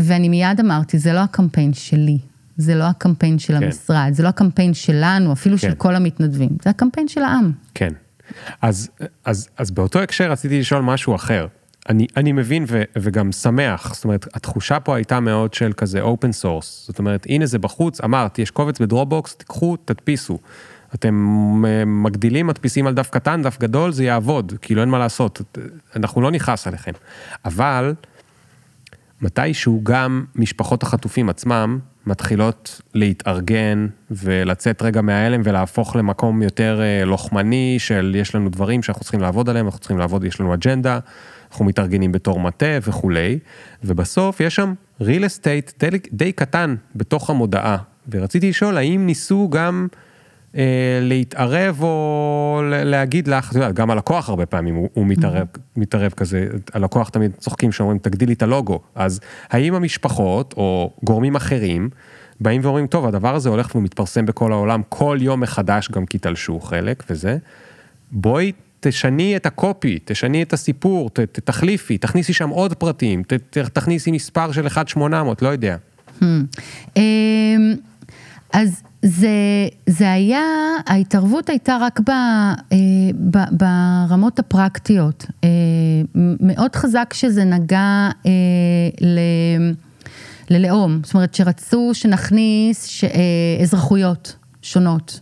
ואני מיד אמרתי, זה לא הקמפיין שלי, זה לא הקמפיין של כן. המשרד, זה לא הקמפיין שלנו, אפילו כן. של כל המתנדבים, זה הקמפיין של העם. כן. אז, אז, אז באותו הקשר רציתי לשאול משהו אחר. אני, אני מבין ו, וגם שמח, זאת אומרת, התחושה פה הייתה מאוד של כזה open source, זאת אומרת, הנה זה בחוץ, אמרת, יש קובץ בדרופבוקס, תיקחו, תדפיסו. אתם מגדילים, מדפיסים על דף קטן, דף גדול, זה יעבוד, כאילו אין מה לעשות, אנחנו לא נכעס עליכם. אבל, מתישהו גם משפחות החטופים עצמם מתחילות להתארגן ולצאת רגע מההלם ולהפוך למקום יותר אה, לוחמני של יש לנו דברים שאנחנו צריכים לעבוד עליהם, אנחנו צריכים לעבוד, יש לנו אג'נדה, אנחנו מתארגנים בתור מטה וכולי, ובסוף יש שם real estate די, די קטן בתוך המודעה, ורציתי לשאול האם ניסו גם להתערב או להגיד לך, את יודעת, גם הלקוח הרבה פעמים הוא, הוא מתערב, mm-hmm. מתערב כזה, הלקוח תמיד צוחקים שאומרים תגדילי את הלוגו, אז האם המשפחות או גורמים אחרים באים ואומרים, טוב, הדבר הזה הולך ומתפרסם בכל העולם כל יום מחדש, גם כי תלשו חלק וזה, בואי תשני את הקופי, תשני את הסיפור, ת, ת, תחליפי, תכניסי שם עוד פרטים, ת, ת, תכניסי מספר של 1-800, לא יודע. Hmm. אמ, אז זה, זה היה, ההתערבות הייתה רק ב, אה, ב, ברמות הפרקטיות. אה, מאוד חזק שזה נגע אה, ל... ללאום, זאת אומרת שרצו שנכניס אזרחויות שונות.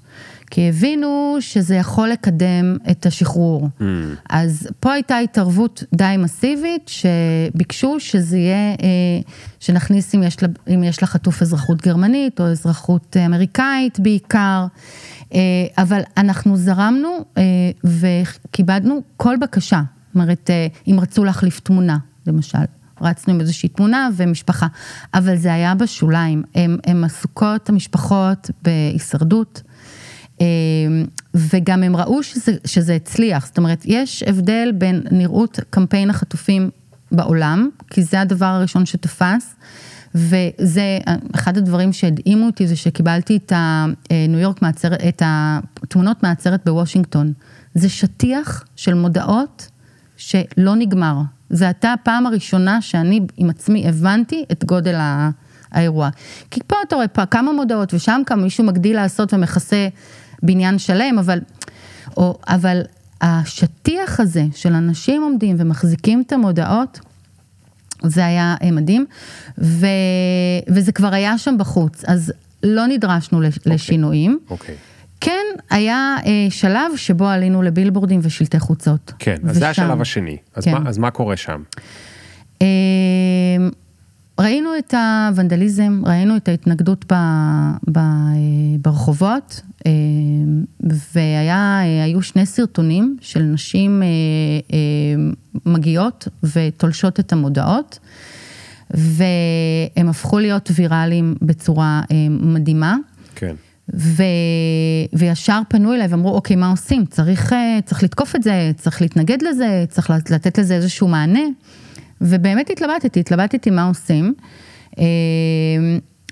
כי הבינו שזה יכול לקדם את השחרור. Mm. אז פה הייתה התערבות די מסיבית, שביקשו שזה יהיה, אה, שנכניס אם יש, לה, אם יש לחטוף אזרחות גרמנית או אזרחות אמריקאית בעיקר. אה, אבל אנחנו זרמנו אה, וכיבדנו כל בקשה. זאת אומרת, אם רצו להחליף תמונה, למשל. רצנו עם איזושהי תמונה ומשפחה, אבל זה היה בשוליים. הן עסוקות, המשפחות, בהישרדות. אמ, וגם הם ראו שזה, שזה הצליח, זאת אומרת, יש הבדל בין נראות קמפיין החטופים בעולם, כי זה הדבר הראשון שתפס, וזה אחד הדברים שהדהימו אותי, זה שקיבלתי את הניו אה, יורק מעצרת, את התמונות מהעצרת בוושינגטון. זה שטיח של מודעות שלא נגמר. זו הייתה הפעם הראשונה שאני עם עצמי הבנתי את גודל האירוע. כי פה אתה רואה פה כמה מודעות ושם כמה מישהו מגדיל לעשות ומכסה בניין שלם, אבל, או, אבל השטיח הזה של אנשים עומדים ומחזיקים את המודעות, זה היה אה, מדהים, ו, וזה כבר היה שם בחוץ, אז לא נדרשנו okay. לשינויים. אוקיי. Okay. כן, היה אה, שלב שבו עלינו לבילבורדים ושלטי חוצות. כן, אז ושם, זה השלב השני. אז, כן. מה, אז מה קורה שם? אה, ראינו את הוונדליזם, ראינו את ההתנגדות ב, ב, ברחובות, אה, והיו שני סרטונים של נשים אה, אה, מגיעות ותולשות את המודעות, והם הפכו להיות ויראליים בצורה מדהימה. כן. ו... וישר פנו אליי ואמרו, אוקיי, מה עושים? צריך, צריך לתקוף את זה, צריך להתנגד לזה, צריך לתת לזה איזשהו מענה. ובאמת התלבטתי, התלבטתי מה עושים. אה,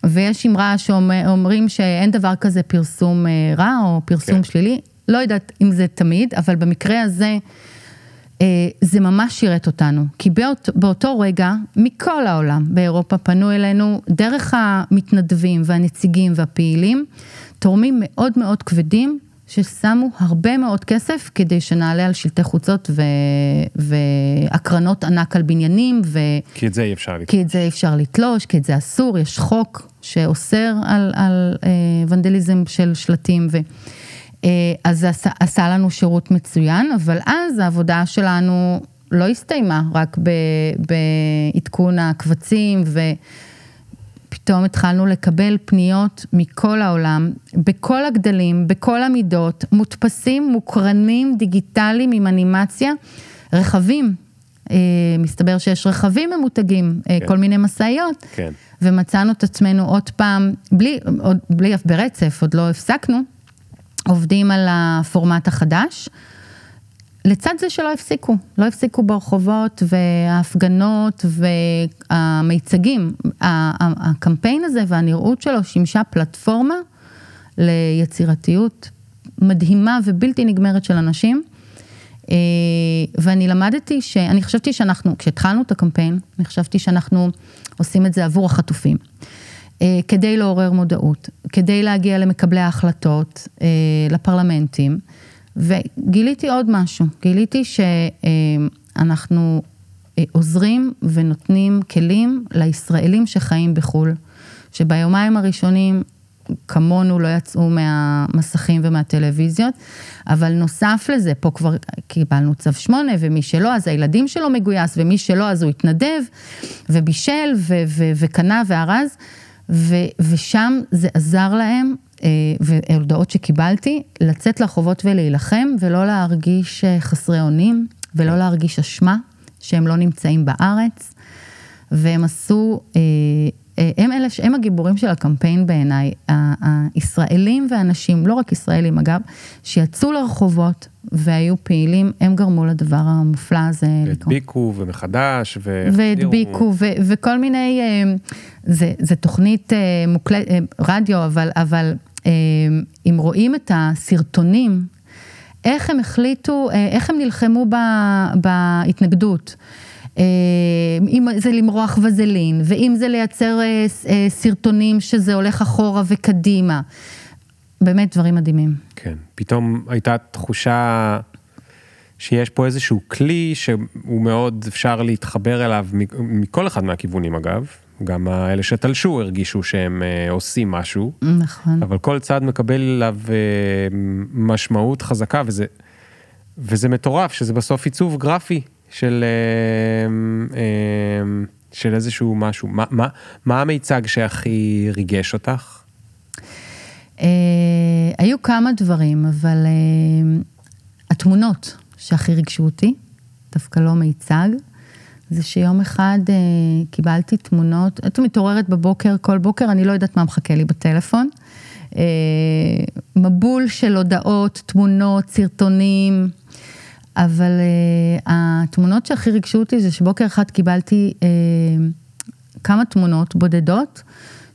ויש אמרה שאומרים שאין דבר כזה פרסום אה, רע או פרסום כן. שלילי. לא יודעת אם זה תמיד, אבל במקרה הזה, אה, זה ממש שירת אותנו. כי באות, באותו רגע, מכל העולם באירופה פנו אלינו דרך המתנדבים והנציגים והפעילים, תורמים מאוד מאוד כבדים ששמו הרבה מאוד כסף כדי שנעלה על שלטי חוצות ו... והקרנות ענק על בניינים. ו... כי את זה אי אפשר לתלוש. כי את זה אי אפשר לתלוש, כי את זה אסור, יש חוק שאוסר על, על אה, ונדליזם של שלטים. ו... אה, אז זה עשה, עשה לנו שירות מצוין, אבל אז העבודה שלנו לא הסתיימה רק בעדכון הקבצים ו... פתאום התחלנו לקבל פניות מכל העולם, בכל הגדלים, בכל המידות, מודפסים, מוקרנים, דיגיטליים עם אנימציה, רחבים. מסתבר שיש רכבים ממותגים, כן. כל מיני משאיות. כן. ומצאנו את עצמנו עוד פעם, בלי, עוד, בלי ברצף, עוד לא הפסקנו, עובדים על הפורמט החדש. לצד זה שלא הפסיקו, לא הפסיקו ברחובות וההפגנות והמיצגים. הקמפיין הזה והנראות שלו שימשה פלטפורמה ליצירתיות מדהימה ובלתי נגמרת של אנשים. אה, ואני למדתי שאני חשבתי שאנחנו, כשהתחלנו את הקמפיין, אני חשבתי שאנחנו עושים את זה עבור החטופים. אה, כדי לעורר מודעות, כדי להגיע למקבלי ההחלטות, אה, לפרלמנטים. וגיליתי עוד משהו, גיליתי שאנחנו עוזרים ונותנים כלים לישראלים שחיים בחו"ל, שביומיים הראשונים כמונו לא יצאו מהמסכים ומהטלוויזיות, אבל נוסף לזה, פה כבר קיבלנו צו שמונה, ומי שלא, אז הילדים שלו מגויס, ומי שלא, אז הוא התנדב, ובישל, וקנה וארז, ושם זה עזר להם, אה, והודעות שקיבלתי, לצאת לרחובות ולהילחם, ולא להרגיש אה, חסרי אונים, ולא להרגיש אשמה שהם לא נמצאים בארץ, והם עשו... אה, אה, הם אלה, הם הגיבורים של הקמפיין בעיניי, הישראלים ואנשים, לא רק ישראלים אגב, שיצאו לרחובות והיו פעילים, הם גרמו לדבר המופלא הזה לקרות. והדביקו ומחדש ו... והדביקו ו- וכל מיני, אה, זה, זה תוכנית אה, מוקלט, רדיו, אבל, אבל אם רואים את הסרטונים, איך הם החליטו, איך הם נלחמו בהתנגדות. אה, אם זה למרוח וזלין, ואם זה לייצר אה, אה, סרטונים שזה הולך אחורה וקדימה. באמת דברים מדהימים. כן, פתאום הייתה תחושה שיש פה איזשהו כלי שהוא מאוד אפשר להתחבר אליו מכל אחד מהכיוונים אגב. גם האלה שתלשו הרגישו שהם עושים משהו. נכון. אבל כל צד מקבל אליו משמעות חזקה וזה, וזה מטורף שזה בסוף עיצוב גרפי של, אה, אה, של איזשהו משהו. מה, מה, מה המיצג שהכי ריגש אותך? אה, היו כמה דברים, אבל התמונות שהכי ריגשו אותי, דווקא לא מיצג, זה שיום אחד קיבלתי תמונות, את מתעוררת בבוקר, כל בוקר, אני לא יודעת מה מחכה לי בטלפון. מבול של הודעות, תמונות, סרטונים. אבל uh, התמונות שהכי ריגשו אותי זה שבוקר אחד קיבלתי uh, כמה תמונות בודדות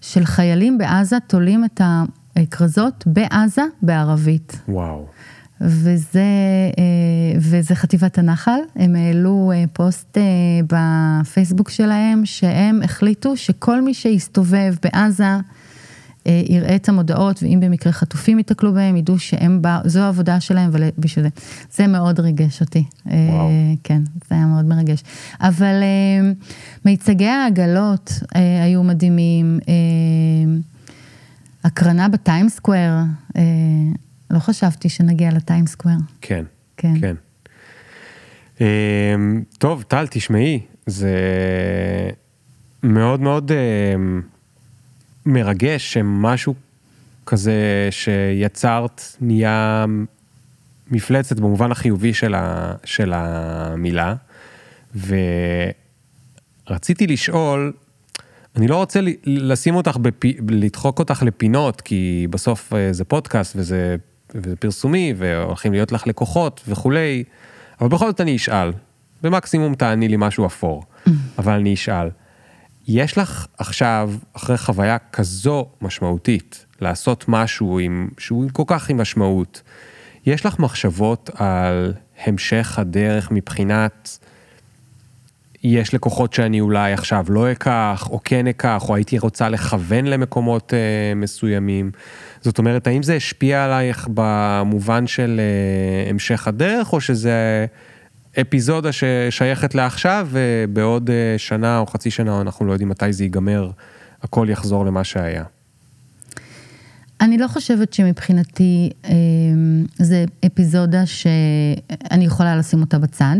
של חיילים בעזה תולים את הכרזות בעזה בערבית. וואו. וזה, uh, וזה חטיבת הנחל, הם העלו uh, פוסט uh, בפייסבוק שלהם שהם החליטו שכל מי שיסתובב בעזה אה, יראה את המודעות, ואם במקרה חטופים ייתקלו בהם, ידעו שהם, בא, זו העבודה שלהם ובשביל זה. זה מאוד ריגש אותי. אה, וואו. כן, זה היה מאוד מרגש. אבל אה, מיצגי העגלות היו מדהימים. הקרנה בטיימסקוואר, לא חשבתי שנגיע לטיימסקוואר. כן, כן. כן. טוב, טל, תשמעי, זה מאוד מאוד... מרגש שמשהו כזה שיצרת נהיה מפלצת במובן החיובי של, ה, של המילה. ורציתי לשאול, אני לא רוצה לשים אותך, בפ... לדחוק אותך לפינות, כי בסוף אה, זה פודקאסט וזה, וזה פרסומי, והולכים להיות לך לקוחות וכולי, אבל בכל זאת אני אשאל, ומקסימום תעני לי משהו אפור, אבל אני אשאל. יש לך עכשיו, אחרי חוויה כזו משמעותית, לעשות משהו עם, שהוא כל כך עם משמעות, יש לך מחשבות על המשך הדרך מבחינת, יש לקוחות שאני אולי עכשיו לא אקח, או כן אקח, או הייתי רוצה לכוון למקומות אה, מסוימים. זאת אומרת, האם זה השפיע עלייך במובן של אה, המשך הדרך, או שזה... אפיזודה ששייכת לעכשיו, ובעוד אה, שנה או חצי שנה, אנחנו לא יודעים מתי זה ייגמר, הכל יחזור למה שהיה. אני לא חושבת שמבחינתי אה, זה אפיזודה שאני יכולה לשים אותה בצד.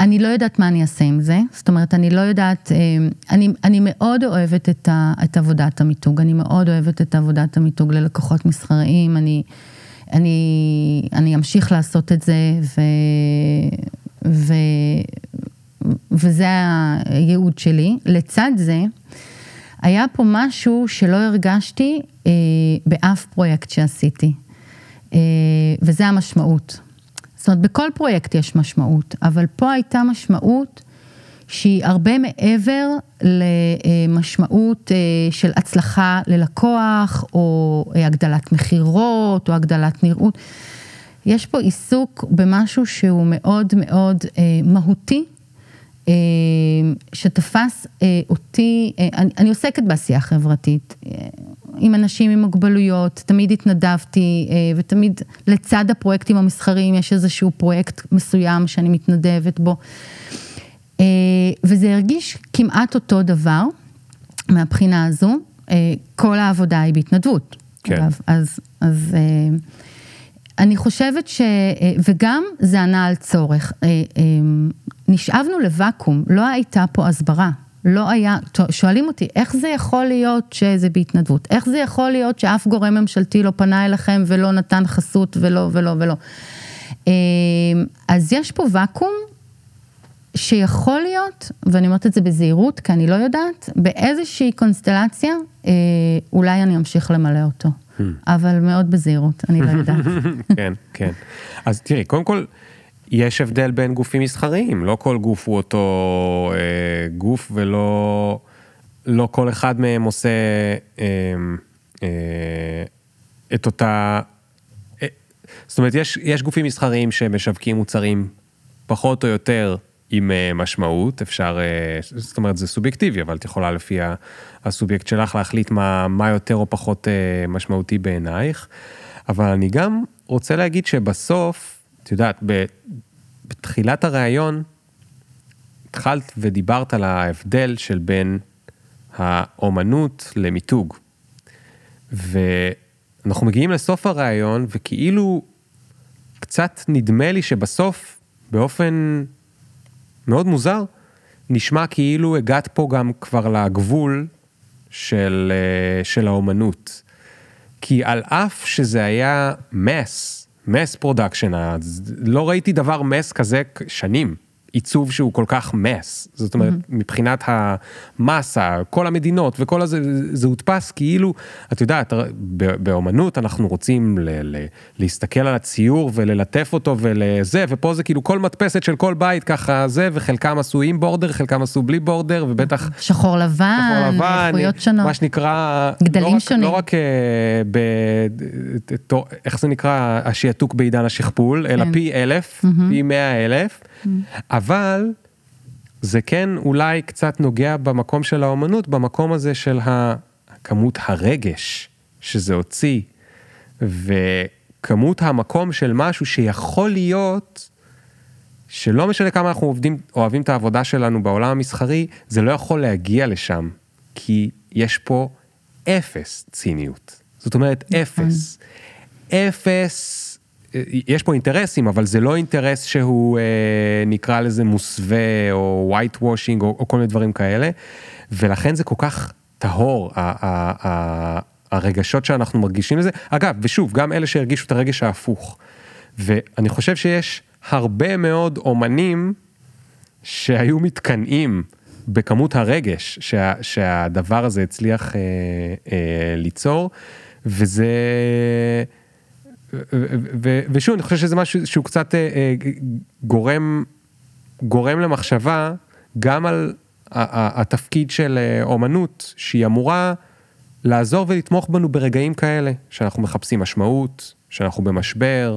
אני לא יודעת מה אני אעשה עם זה, זאת אומרת, אני לא יודעת, אה, אני, אני מאוד אוהבת את, ה, את עבודת המיתוג, אני מאוד אוהבת את עבודת המיתוג ללקוחות מסחריים, אני... אני, אני אמשיך לעשות את זה, ו, ו, וזה הייעוד שלי. לצד זה, היה פה משהו שלא הרגשתי אה, באף פרויקט שעשיתי, אה, וזה המשמעות. זאת אומרת, בכל פרויקט יש משמעות, אבל פה הייתה משמעות שהיא הרבה מעבר למשמעות אה, של הצלחה ללקוח, או אה, הגדלת מכירות, או הגדלת נראות. יש פה עיסוק במשהו שהוא מאוד מאוד אה, מהותי, אה, שתפס אה, אותי, אה, אני, אני עוסקת בעשייה חברתית, אה, עם אנשים עם מוגבלויות, תמיד התנדבתי, אה, ותמיד לצד הפרויקטים המסחריים יש איזשהו פרויקט מסוים שאני מתנדבת בו. אה, וזה הרגיש כמעט אותו דבר מהבחינה הזו, אה, כל העבודה היא בהתנדבות. כן. אגב, אז, אז אני חושבת ש... וגם זה ענה על צורך. נשאבנו לוואקום, לא הייתה פה הסברה. לא היה, שואלים אותי, איך זה יכול להיות שזה בהתנדבות? איך זה יכול להיות שאף גורם ממשלתי לא פנה אליכם ולא נתן חסות ולא ולא ולא? אז יש פה ואקום שיכול להיות, ואני אומרת את זה בזהירות, כי אני לא יודעת, באיזושהי קונסטלציה, אה, אולי אני אמשיך למלא אותו. Hmm. אבל מאוד בזהירות, אני לא יודעת. כן, כן. אז תראי, קודם כל, יש הבדל בין גופים מסחריים, לא כל גוף הוא אותו אה, גוף ולא לא כל אחד מהם עושה אה, אה, את אותה... אה, זאת אומרת, יש, יש גופים מסחריים שמשווקים מוצרים פחות או יותר עם אה, משמעות, אפשר, אה, זאת אומרת זה סובייקטיבי, אבל את יכולה לפי הסובייקט שלך להחליט מה, מה יותר או פחות אה, משמעותי בעינייך. אבל אני גם רוצה להגיד שבסוף, את יודעת, בתחילת הראיון, התחלת ודיברת על ההבדל של בין האומנות למיתוג. ואנחנו מגיעים לסוף הראיון, וכאילו קצת נדמה לי שבסוף, באופן מאוד מוזר, נשמע כאילו הגעת פה גם כבר לגבול של, אה, של האומנות. כי על אף שזה היה mass, mass production, לא ראיתי דבר mass כזה שנים. עיצוב שהוא כל כך mass, זאת אומרת, אמממ. מבחינת המסה, כל המדינות וכל הזה, זה הודפס כאילו, את יודעת, באומנות אנחנו רוצים ל- ל- להסתכל על הציור וללטף אותו ולזה, ופה זה כאילו כל מדפסת של כל בית ככה זה, וחלקם עשו עם בורדר, חלקם עשו בלי בורדר, ובטח... שחור לבן, שחור לבן, איכויות שונות. מה שנקרא... גדלים לא רק, שונים. לא רק uh, ב... איך זה נקרא, השעתוק בעידן השכפול, אלא כן. פי אלף, mm-hmm. פי מאה אלף. אבל זה כן אולי קצת נוגע במקום של האומנות, במקום הזה של כמות הרגש שזה הוציא, וכמות המקום של משהו שיכול להיות, שלא משנה כמה אנחנו עובדים, אוהבים את העבודה שלנו בעולם המסחרי, זה לא יכול להגיע לשם, כי יש פה אפס ציניות. זאת אומרת, נכון. אפס. אפס יש פה אינטרסים, אבל זה לא אינטרס שהוא אה, נקרא לזה מוסווה או white washing או, או כל מיני דברים כאלה, ולכן זה כל כך טהור, ה, ה, ה, הרגשות שאנחנו מרגישים לזה. אגב, ושוב, גם אלה שהרגישו את הרגש ההפוך. ואני חושב שיש הרבה מאוד אומנים שהיו מתקנאים בכמות הרגש שה, שהדבר הזה הצליח אה, אה, ליצור, וזה... ושוב, אני חושב שזה משהו שהוא קצת אה, אה, גורם, גורם למחשבה גם על התפקיד של אה, אומנות, שהיא אמורה לעזור ולתמוך בנו ברגעים כאלה, שאנחנו מחפשים משמעות, שאנחנו במשבר,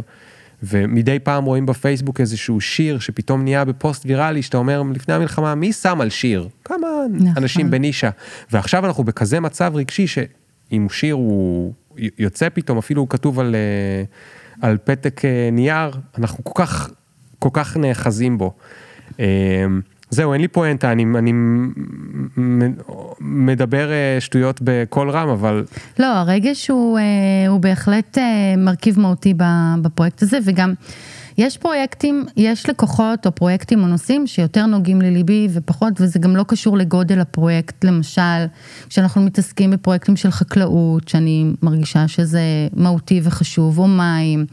ומדי פעם רואים בפייסבוק איזשהו שיר שפתאום נהיה בפוסט ויראלי, שאתה אומר לפני המלחמה, מי שם על שיר? כמה נכון. אנשים בנישה. ועכשיו אנחנו בכזה מצב רגשי שאם שיר הוא יוצא פתאום, אפילו הוא כתוב על, אה, על פתק אה, נייר, אנחנו כל כך, כל כך נאחזים בו. אה, זהו, אין לי פואנטה, אני, אני מדבר שטויות בקול רם, אבל... לא, הרגש הוא, הוא בהחלט מרכיב מהותי בפרויקט הזה, וגם... יש פרויקטים, יש לקוחות או פרויקטים או נושאים שיותר נוגעים לליבי ופחות, וזה גם לא קשור לגודל הפרויקט, למשל, כשאנחנו מתעסקים בפרויקטים של חקלאות, שאני מרגישה שזה מהותי וחשוב, או מים,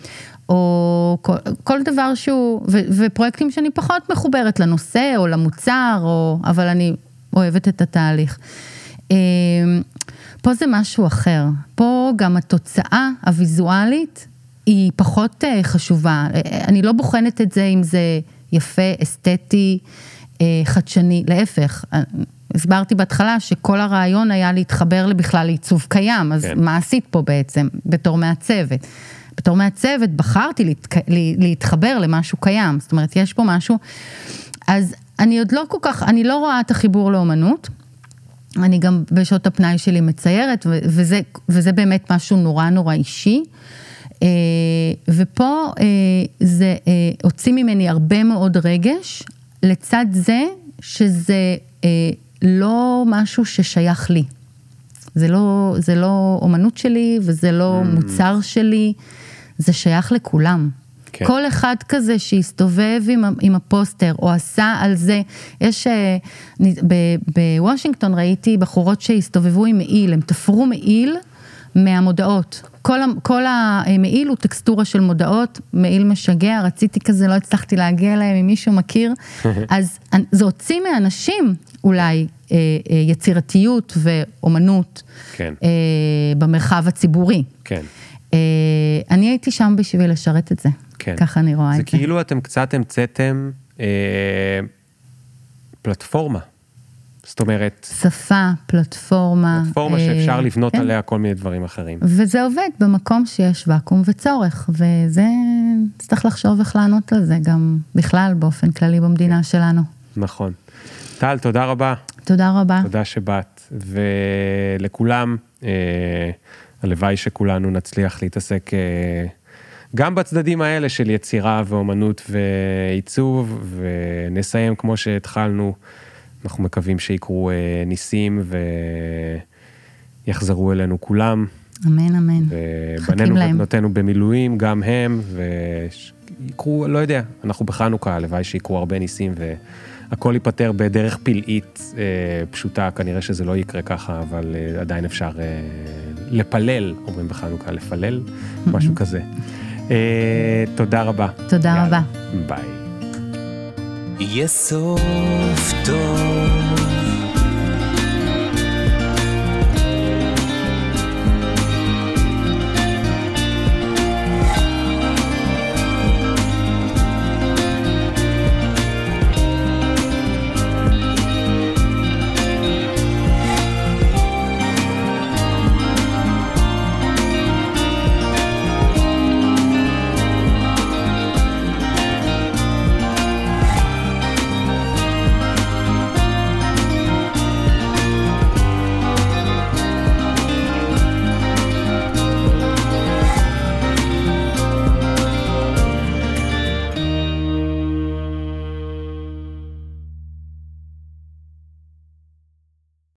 או כל, כל דבר שהוא, ו, ופרויקטים שאני פחות מחוברת לנושא או למוצר, או, אבל אני אוהבת את התהליך. אמ, פה זה משהו אחר, פה גם התוצאה הוויזואלית היא פחות אה, חשובה. אני לא בוחנת את זה אם זה יפה, אסתטי, אה, חדשני, להפך. הסברתי בהתחלה שכל הרעיון היה להתחבר בכלל לעיצוב קיים, אז כן. מה עשית פה בעצם בתור מעצבת? בתור מעצבת בחרתי להתק... להתחבר למשהו קיים, זאת אומרת, יש פה משהו, אז אני עוד לא כל כך, אני לא רואה את החיבור לאומנות. אני גם בשעות הפנאי שלי מציירת, וזה, וזה באמת משהו נורא נורא אישי. אה, ופה אה, זה אה, הוציא ממני הרבה מאוד רגש, לצד זה שזה לא משהו ששייך לי. זה לא, זה לא אומנות שלי וזה לא mm. מוצר שלי, זה שייך לכולם. כן. כל אחד כזה שהסתובב עם, עם הפוסטר או עשה על זה, יש, אה, בוושינגטון ראיתי בחורות שהסתובבו עם מעיל, הם תפרו מעיל מהמודעות. כל, כל המעיל הוא טקסטורה של מודעות, מעיל משגע, רציתי כזה, לא הצלחתי להגיע אליהם, אם מישהו מכיר. אז זה הוציא מאנשים אולי אה, אה, יצירתיות ואומנות כן. במרחב הציבורי. כן. אני הייתי שם בשביל לשרת את זה. כן. ככה אני רואה את זה. זה כאילו אתם קצת המצאתם אה, פלטפורמה. זאת אומרת... שפה, פלטפורמה. פלטפורמה אה, שאפשר לבנות כן. עליה כל מיני דברים אחרים. וזה עובד במקום שיש ואקום וצורך, וזה, צריך לחשוב איך לענות על זה גם בכלל באופן כללי במדינה כן. שלנו. נכון. טל, תודה רבה. תודה רבה. תודה שבאת, ולכולם, אה, הלוואי שכולנו נצליח להתעסק... אה, גם בצדדים האלה של יצירה ואומנות ועיצוב, ונסיים כמו שהתחלנו, אנחנו מקווים שיקרו אה, ניסים ויחזרו אלינו כולם. אמן, אמן. ובנינו ובנותינו במילואים, גם הם, ויקרו, לא יודע, אנחנו בחנוכה, הלוואי שיקרו הרבה ניסים והכל ייפתר בדרך פלאית אה, פשוטה, כנראה שזה לא יקרה ככה, אבל אה, עדיין אפשר אה, לפלל, אומרים בחנוכה, לפלל, משהו כזה. אה, תודה רבה. תודה רבה. ביי. יהיה סוף טוב.